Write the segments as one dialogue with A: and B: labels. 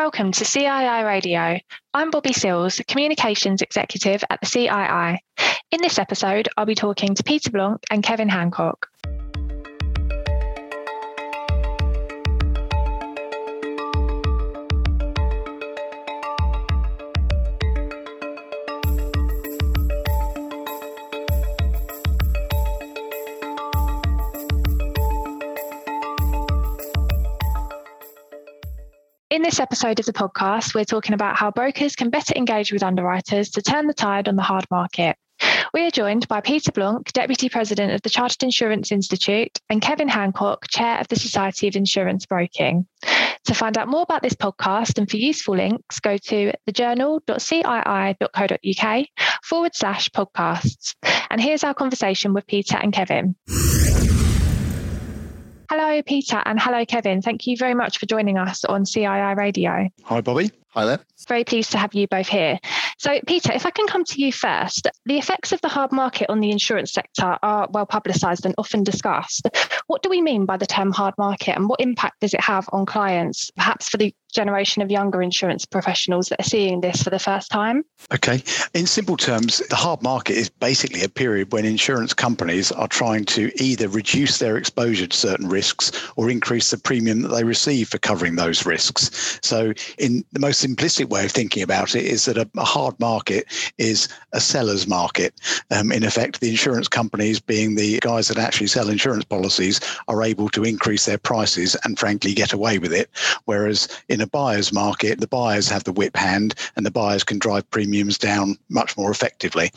A: Welcome to CII Radio. I'm Bobby Sills, Communications Executive at the CII. In this episode, I'll be talking to Peter Blanc and Kevin Hancock. This episode of the podcast, we're talking about how brokers can better engage with underwriters to turn the tide on the hard market. We are joined by Peter Blanc, Deputy President of the Chartered Insurance Institute, and Kevin Hancock, Chair of the Society of Insurance Broking. To find out more about this podcast and for useful links, go to thejournal.cii.co.uk forward slash podcasts. And here's our conversation with Peter and Kevin. Hello, Peter, and hello, Kevin. Thank you very much for joining us on CII Radio.
B: Hi, Bobby. Hi there.
A: Very pleased to have you both here. So, Peter, if I can come to you first, the effects of the hard market on the insurance sector are well publicised and often discussed. What do we mean by the term hard market and what impact does it have on clients, perhaps for the generation of younger insurance professionals that are seeing this for the first time?
B: Okay. In simple terms, the hard market is basically a period when insurance companies are trying to either reduce their exposure to certain risks or increase the premium that they receive for covering those risks. So, in the most simplistic way of thinking about it, is that a, a hard market is a seller's market. Um, in effect, the insurance companies, being the guys that actually sell insurance policies, are able to increase their prices and, frankly, get away with it. Whereas in in a buyer's market, the buyers have the whip hand and the buyers can drive premiums down much more effectively.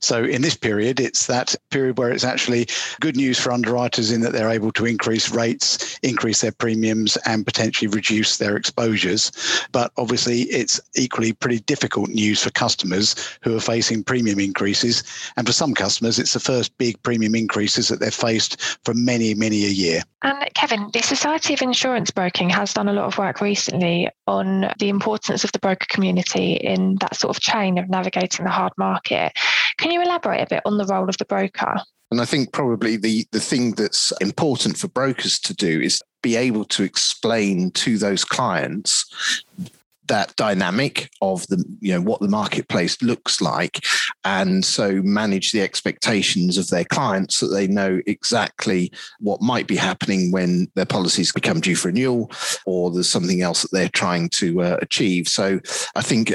B: So in this period, it's that period where it's actually good news for underwriters in that they're able to increase rates, increase their premiums, and potentially reduce their exposures. But obviously, it's equally pretty difficult news for customers who are facing premium increases. And for some customers, it's the first big premium increases that they've faced for many, many a year.
A: And Kevin, the Society of Insurance Broking has done a lot of work recently on the importance of the broker community in that sort of chain of navigating the hard market. Can you elaborate a bit on the role of the broker?
C: And I think probably the, the thing that's important for brokers to do is be able to explain to those clients that dynamic of the you know what the marketplace looks like and so manage the expectations of their clients so that they know exactly what might be happening when their policies become due for renewal or there's something else that they're trying to uh, achieve. So i think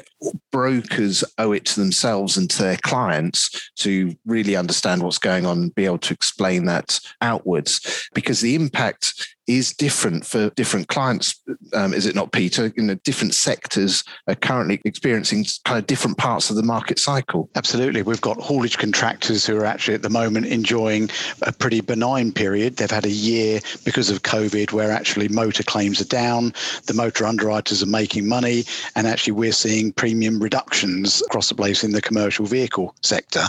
C: brokers owe it to themselves and to their clients to really understand what's going on and be able to explain that outwards because the impact is different for different clients. Um, is it not, Peter? You know, different sectors are currently experiencing kind of different parts of the market cycle.
B: Absolutely. We've got haulage contractors who are actually at the moment enjoying a pretty benign period. They've had a year because of COVID where actually motor claims are down, the motor underwriters are making money, and actually we're seeing premium reductions across the place in the commercial vehicle sector.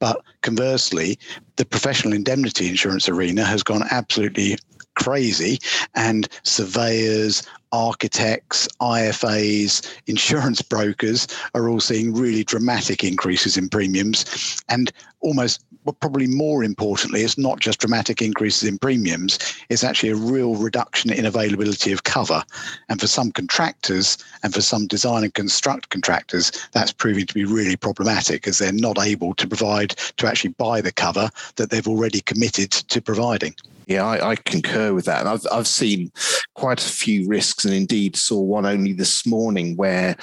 B: But conversely, the professional indemnity insurance arena has gone absolutely crazy. And surveyors, architects, IFAs, insurance brokers are all seeing really dramatic increases in premiums. And almost, but probably more importantly, it's not just dramatic increases in premiums, it's actually a real reduction in availability of cover. And for some contractors and for some design and construct contractors, that's proving to be really problematic as they're not able to provide, to actually buy the cover that they've already committed to providing.
C: Yeah, I, I, concur with that. And I've, I've seen quite a few risks and indeed saw one only this morning where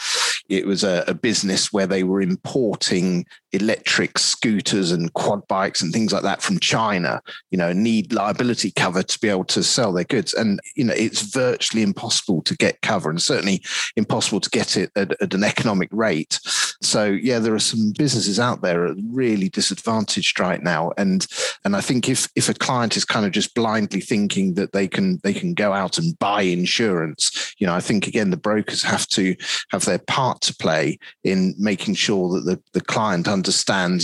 C: it was a, a business where they were importing electric scooters and quad bikes and things like that from China, you know, need liability cover to be able to sell their goods. And, you know, it's virtually impossible to get cover and certainly impossible to get it at, at an economic rate. So yeah, there are some businesses out there are really disadvantaged right now. And and I think if if a client is kind of just blindly thinking that they can they can go out and buy insurance, you know, I think again the brokers have to have their part to play in making sure that the, the client understands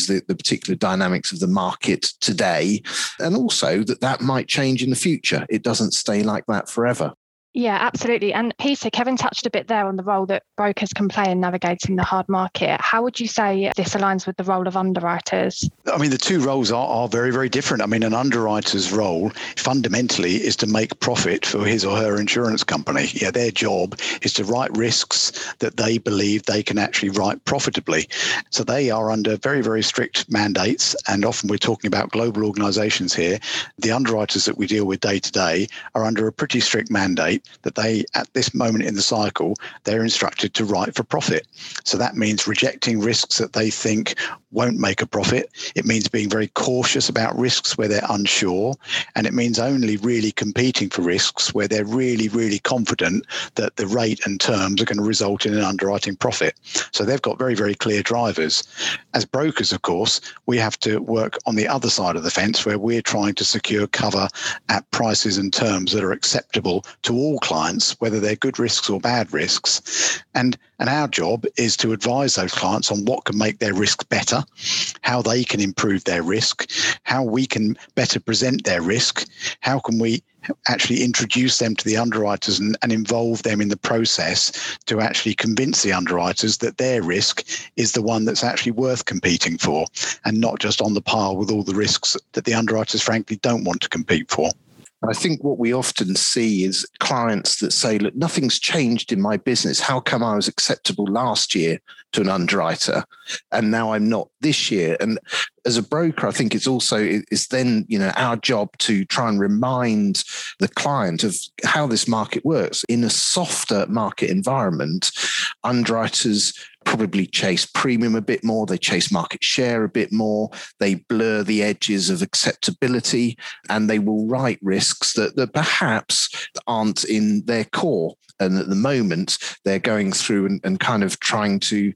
C: the, the particular dynamics of the market today, and also that that might change in the future. It doesn't stay like that forever.
A: Yeah, absolutely. And Peter, Kevin touched a bit there on the role that brokers can play in navigating the hard market. How would you say this aligns with the role of underwriters?
B: I mean, the two roles are, are very, very different. I mean, an underwriter's role fundamentally is to make profit for his or her insurance company. Yeah, their job is to write risks that they believe they can actually write profitably. So they are under very, very strict mandates. And often we're talking about global organizations here. The underwriters that we deal with day to day are under a pretty strict mandate that they, at this moment in the cycle, they're instructed to write for profit. So that means rejecting risks that they think won't make a profit. It means being very cautious about risks where they're unsure. And it means only really competing for risks where they're really, really confident that the rate and terms are going to result in an underwriting profit. So they've got very, very clear drivers. As brokers, of course, we have to work on the other side of the fence where we're trying to secure cover at prices and terms that are acceptable to all clients, whether they're good risks or bad risks. And, and our job is to advise those clients on what can make their risk better, how they can improve their risk, how we can better present their risk, how can we actually introduce them to the underwriters and, and, involve them in the process to actually convince the underwriters that their risk is the one that's actually worth competing for and not just on the par with all the risks that the underwriters frankly don't want to compete for.
C: I think what we often see is clients that say, look, nothing's changed in my business. How come I was acceptable last year to an underwriter and now I'm not this year? And as a broker, I think it's also it's then, you know, our job to try and remind the client of how this market works. In a softer market environment, underwriters probably chase premium a bit more, they chase market share a bit more, they blur the edges of acceptability, and they will write risks that, that perhaps aren't in their core. And at the moment, they're going through and, and kind of trying to,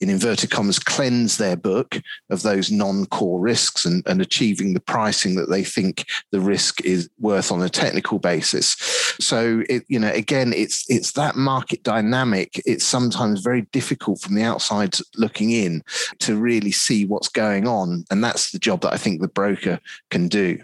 C: in inverted commas, cleanse their book of those non core risks and, and achieving the pricing that they think the risk is worth on a technical basis. So, it, you know, again, it's it's that market dynamic. It's sometimes very difficult from the outside looking in to really see what's going on, and that's the job that I think the broker can do.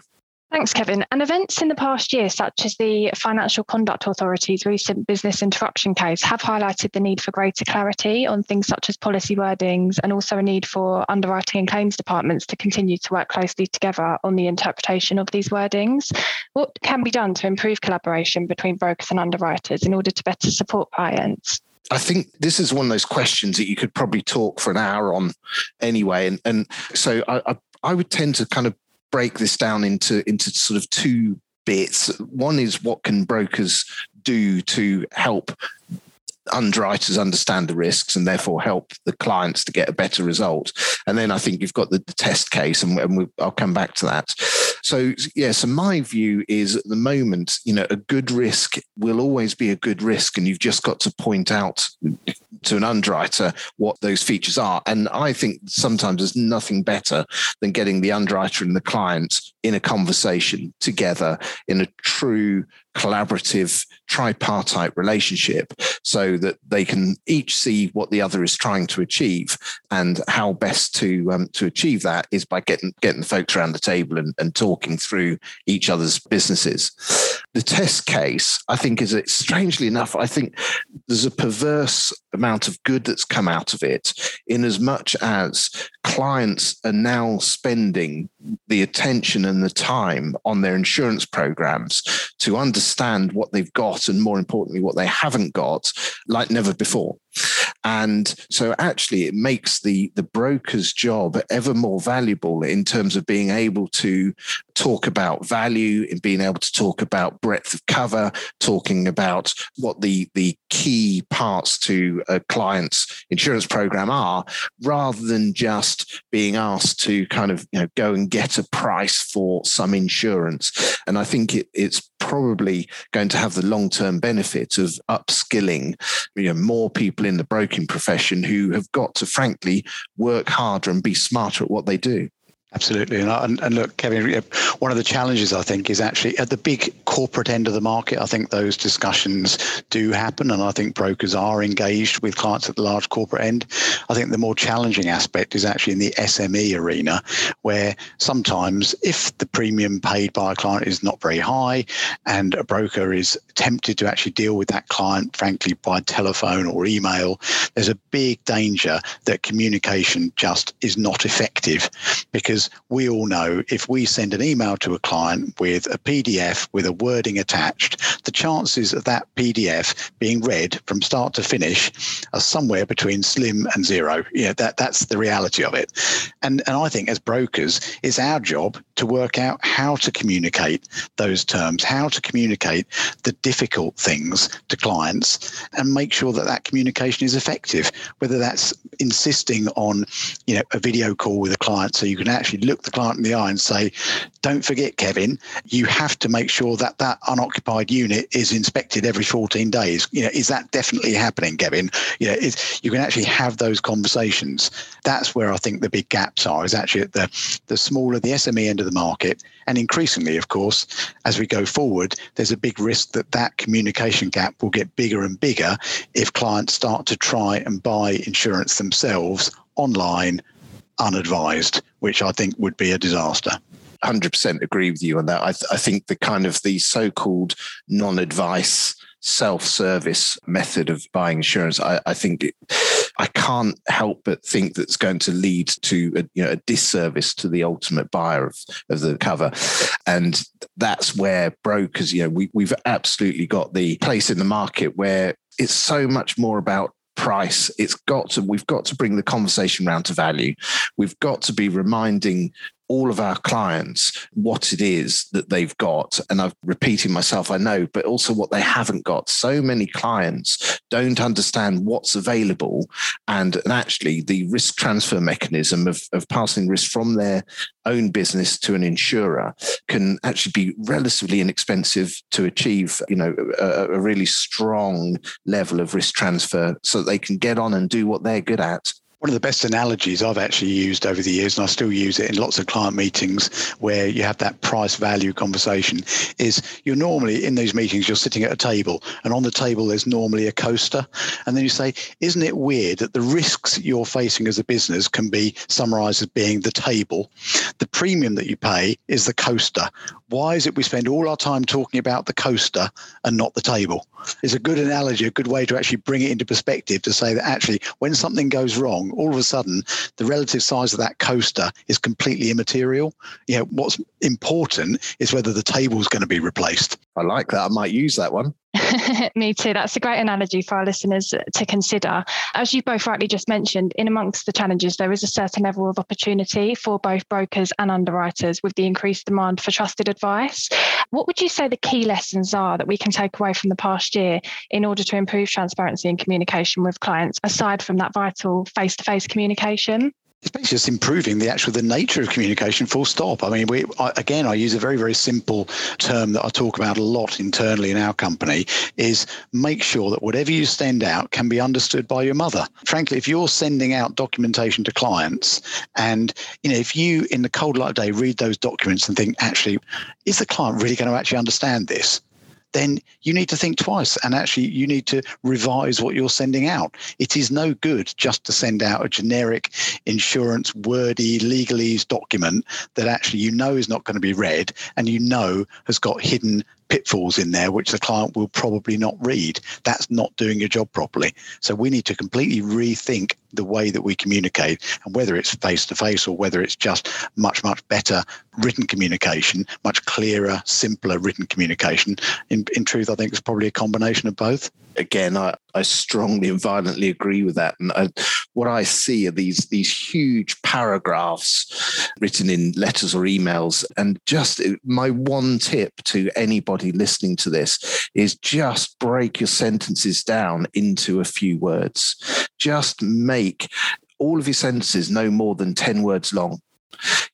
A: Thanks, Kevin. And events in the past year, such as the Financial Conduct Authority's recent business interruption case, have highlighted the need for greater clarity on things such as policy wordings and also a need for underwriting and claims departments to continue to work closely together on the interpretation of these wordings. What can be done to improve collaboration between brokers and underwriters in order to better support clients?
C: I think this is one of those questions that you could probably talk for an hour on anyway. And, and so I, I, I would tend to kind of break this down into into sort of two bits. One is what can brokers do to help underwriters understand the risks and therefore help the clients to get a better result. And then I think you've got the, the test case, and, and we, I'll come back to that. So, yeah, so my view is at the moment, you know, a good risk will always be a good risk, and you've just got to point out to an underwriter what those features are. And I think sometimes there's nothing better than getting the underwriter and the client in a conversation together in a true collaborative tripartite relationship so that they can each see what the other is trying to achieve. And how best to um, to achieve that is by getting getting the folks around the table and, and talking through each other's businesses. The test case i think is it strangely enough i think there's a perverse amount of good that's come out of it in as much as clients are now spending the attention and the time on their insurance programs to understand what they've got and more importantly what they haven't got like never before. And so actually it makes the the broker's job ever more valuable in terms of being able to talk about value in being able to talk about breadth of cover talking about what the the key parts to a client's insurance program are rather than just being asked to kind of you know go and get a price for some insurance. And i think it, it's probably going to have the long-term benefit of upskilling you know more people in the broking profession who have got to frankly work harder and be smarter at what they do
B: Absolutely. And, and, look, Kevin, uh, one of the challenges I think is actually at the big corporate end of the market. I think those discussions do happen, and I think brokers are engaged with clients at the large corporate end. I think the more challenging aspect is actually in the SME arena, where sometimes if the premium paid by a client is not very high and a broker is tempted to actually deal with that client, frankly, by telephone or email, there's a big danger that communication just is not effective because we all know if we send an email to a client with a PDF with a wording attached, the chances of that PDF being read from start to finish are somewhere between slim and zero. Yeah, that, that's the reality of it. And, and I think as brokers, it's our job to work out how to communicate those terms, how to communicate the difficult things to clients and make sure that that communication is effective, whether that's insisting on, you know, a video call with a client so you can actually look the client in the eye and say, don't forget, Kevin, you have to make sure that that unoccupied unit is inspected every 14 days. You know, is that definitely happening, Kevin? You know, you can actually have those conversations. That's where I think the big gaps are, is actually at the, the smaller, the SME end of the market. And increasingly, of course, as we go forward, there's a big risk that that communication gap will get bigger and bigger if clients start to try and buy insurance themselves online unadvised, which I think would be a disaster.
C: 100% agree with you on that. I, th- I think the kind of the so called non advice self-service method of buying insurance, I, I think it, I can't help but think that's going to lead to a, you know a disservice to the ultimate buyer of, of the cover, and that's where brokers, you know, we, we've absolutely got the place in the market where it's so much more about price. It's got to we've got to bring the conversation round to value. We've got to be reminding all of our clients what it is that they've got. And I'm repeating myself, I know, but also what they haven't got. So many clients don't understand what's available. And, and actually, the risk transfer mechanism of, of passing risk from their own business to an insurer can actually be relatively inexpensive to achieve, you know, a, a really strong level of risk transfer so that they can get on and do what they're good at
B: one of the best analogies I've actually used over the years, and I still use it in lots of client meetings where you have that price value conversation, is you're normally in these meetings, you're sitting at a table, and on the table there's normally a coaster. And then you say, Isn't it weird that the risks you're facing as a business can be summarized as being the table? The premium that you pay is the coaster. Why is it we spend all our time talking about the coaster and not the table? It's a good analogy, a good way to actually bring it into perspective to say that actually, when something goes wrong, all of a sudden, the relative size of that coaster is completely immaterial. You know, what's important is whether the table is going to be replaced.
C: I like that. I might use that one.
A: Me too. That's a great analogy for our listeners to consider. As you both rightly just mentioned, in amongst the challenges, there is a certain level of opportunity for both brokers and underwriters with the increased demand for trusted advice. What would you say the key lessons are that we can take away from the past year in order to improve transparency and communication with clients, aside from that vital face to face communication?
B: It's basically just improving the actual the nature of communication full stop. I mean we I, again i use a very very simple term that i talk about a lot internally in our company is make sure that whatever you send out can be understood by your mother. Frankly if you're sending out documentation to clients and you know if you in the cold light of day read those documents and think actually is the client really going to actually understand this then you need to think twice and actually you need to revise what you're sending out. It is no good just to send out a generic insurance wordy legalese document that actually you know is not going to be read and you know has got hidden pitfalls in there which the client will probably not read. That's not doing your job properly. So we need to completely rethink the way that we communicate and whether it's face to face or whether it's just much, much better written communication, much clearer, simpler written communication. In, in truth, I think it's probably a combination of both
C: again, I, I strongly and violently agree with that. And I, what I see are these these huge paragraphs written in letters or emails. And just uh, my one tip to anybody listening to this is just break your sentences down into a few words. Just make all of your sentences no more than 10 words long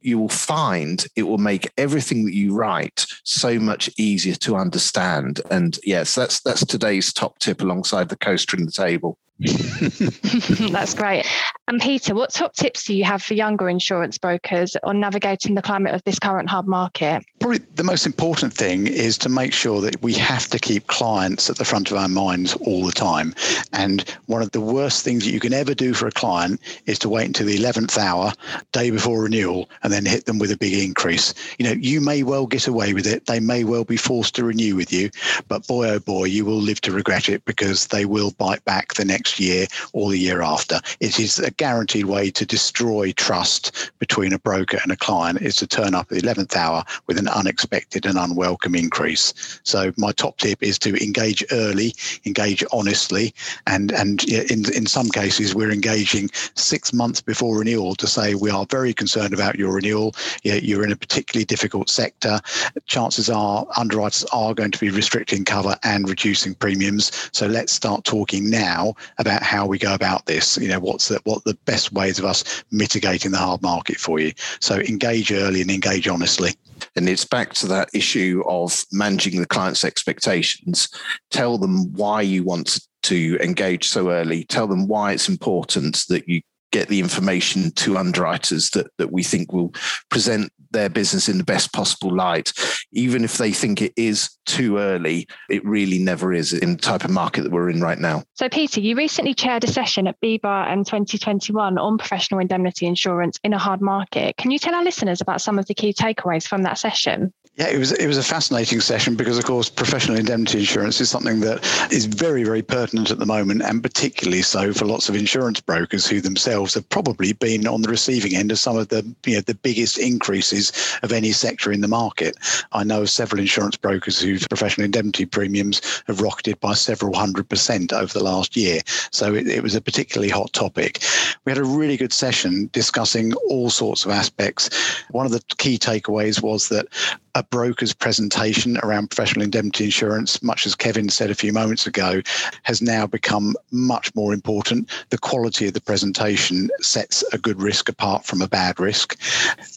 C: you will find it will make everything that you write so much easier to understand. And yes, that's that's today's top tip alongside the coaster in the table.
A: That's great. And Peter, what top tips do you have for younger insurance brokers on navigating the climate of this current hard market?
B: Probably the most important thing is to make sure that we have to keep clients at the front of our minds all the time. And one of the worst things that you can ever do for a client is to wait until the 11th hour, day before renewal, and then hit them with a big increase. You know, you may well get away with it. They may well be forced to renew with you, but boy, oh boy, you will live to regret it because they will bite back the next year or the year after. It is a guaranteed way to destroy trust between a broker and a client is to turn up at the 11th hour with an unexpected and unwelcome increase. So my top tip is to engage early, engage honestly, and and in in some cases we're engaging six months before renewal to say we are very concerned about your renewal. You're in a particularly difficult sector. Chances are underwriters are going to be restricting cover and reducing premiums. So let's start talking now about how we go about this. You know, what's the, what the best ways of us mitigating the hard market for you. So engage early and engage honestly.
C: And it's back to that issue of managing the client's expectations. Tell them why you want to engage so early. Tell them why it's important that you get the information to underwriters that, that we think will present their business in the best possible light. Even if they think it is too early, it really never is in the type of market that we're in right now.
A: So, Peter, you recently chaired a session at BIBA and 2021 on professional indemnity insurance in a hard market. Can you tell our listeners about some of the key takeaways from that session?
B: Yeah, it was it was a fascinating session because, of course, professional indemnity insurance is something that is very, very pertinent at the moment, and particularly so for lots of insurance brokers who themselves have probably been on the receiving end of some of the you know the biggest increases of any sector in the market. I know of several insurance brokers whose professional indemnity premiums have rocketed by several hundred percent over the last year. So it, it was a particularly hot topic. We had a really good session discussing all sorts of aspects. One of the key takeaways was that a broker's presentation around professional indemnity insurance, much as Kevin said a few moments ago, has now become much more important. The quality of the presentation sets a good risk apart from a bad risk.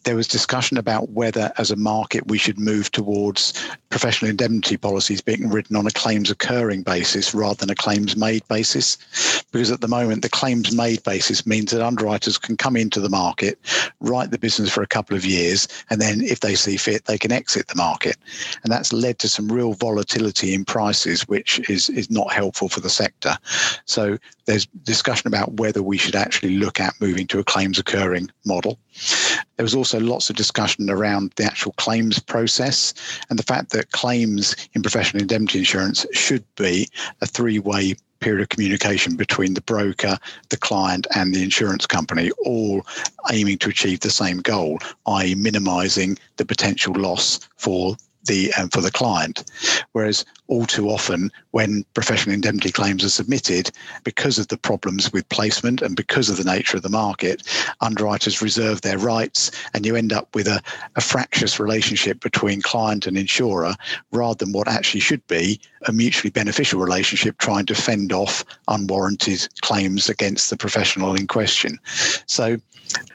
B: There was discussion about whether, as a market, we should move towards professional indemnity policies being written on a claims occurring basis rather than a claims made basis. Because at the moment, the claims made basis means that underwriters can come into the market, write the business for a couple of years, and then if they see fit, they can exit the market. And that's led to some real volatility in prices, which is, is not helpful for the sector. So there's discussion about whether we should actually look at moving to a claims occurring model. There was also lots of discussion around the actual claims process and the fact that claims in professional indemnity insurance should be a three way period of communication between the broker, the client, and the insurance company, all aiming to achieve the same goal, i.e., minimizing the potential loss for the um, for the client. Whereas all too often, when professional indemnity claims are submitted, because of the problems with placement and because of the nature of the market, underwriters reserve their rights, and you end up with a, a fractious relationship between client and insurer, rather than what actually should be a mutually beneficial relationship, trying to fend off unwarranted claims against the professional in question. So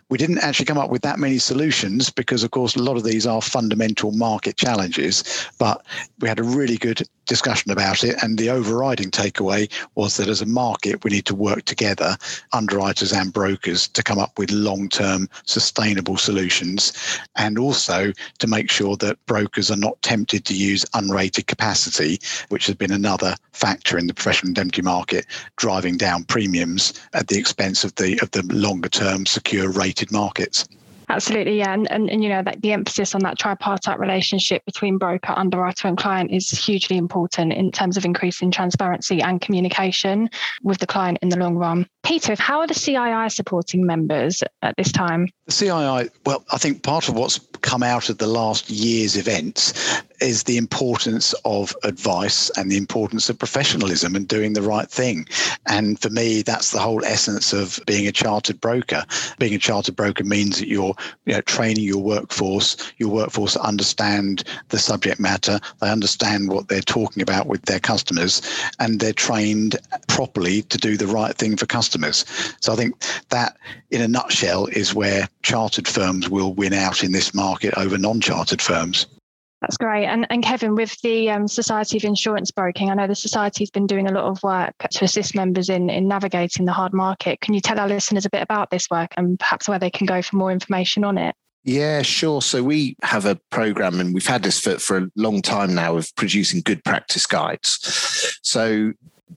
B: we didn't actually come up with that many solutions because, of course, a lot of these are fundamental market challenges. But we had a really good discussion about it. And the overriding takeaway was that as a market, we need to work together, underwriters and brokers, to come up with long term sustainable solutions. And also to make sure that brokers are not tempted to use unrated capacity, which has been another factor in the professional indemnity market, driving down premiums at the expense of the, of the longer term secure rated markets.
A: Absolutely, yeah, and, and, and you know that the emphasis on that tripartite relationship between broker, underwriter, and client is hugely important in terms of increasing transparency and communication with the client in the long run. Peter, how are the CII supporting members at this time?
B: The CII, well, I think part of what's come out of the last year's events is the importance of advice and the importance of professionalism and doing the right thing. And for me, that's the whole essence of being a chartered broker. Being a chartered broker means that you're you know, training your workforce, your workforce understand the subject matter, they understand what they're talking about with their customers, and they're trained properly to do the right thing for customers. So I think that, in a nutshell, is where chartered firms will win out in this market over non chartered firms.
A: That's great. And, and Kevin, with the um, Society of Insurance Broking, I know the Society's been doing a lot of work to assist members in, in navigating the hard market. Can you tell our listeners a bit about this work and perhaps where they can go for more information on it?
C: Yeah, sure. So we have a program and we've had this for, for a long time now of producing good practice guides. So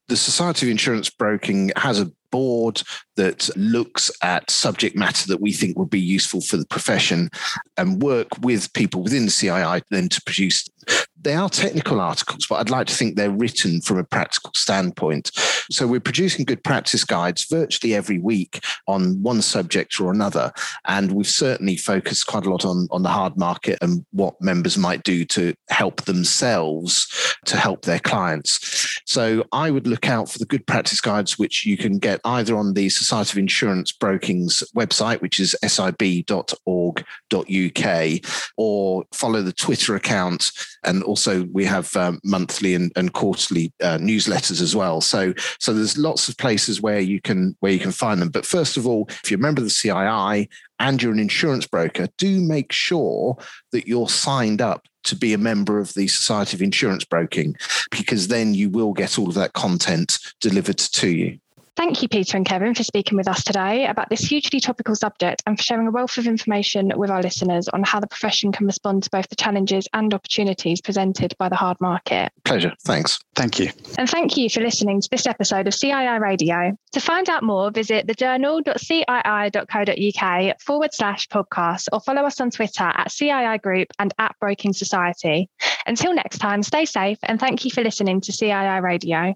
C: the Society of Insurance Broking has a board that looks at subject matter that we think would be useful for the profession and work with people within CII then to produce they are technical articles, but I'd like to think they're written from a practical standpoint. So we're producing good practice guides virtually every week on one subject or another. And we've certainly focused quite a lot on, on the hard market and what members might do to help themselves to help their clients. So I would look out for the good practice guides, which you can get either on the Society of Insurance Broking's website, which is sib.org.uk, or follow the Twitter account and also we have um, monthly and, and quarterly uh, newsletters as well. So so there's lots of places where you can where you can find them. But first of all, if you're a member of the CII and you're an insurance broker, do make sure that you're signed up to be a member of the Society of Insurance Broking, because then you will get all of that content delivered to you.
A: Thank you, Peter and Kevin, for speaking with us today about this hugely topical subject and for sharing a wealth of information with our listeners on how the profession can respond to both the challenges and opportunities presented by the hard market.
C: Pleasure. Thanks.
B: Thank you.
A: And thank you for listening to this episode of CII Radio. To find out more, visit thejournal.cii.co.uk forward slash podcast or follow us on Twitter at CII Group and at Broking Society. Until next time, stay safe and thank you for listening to CII Radio.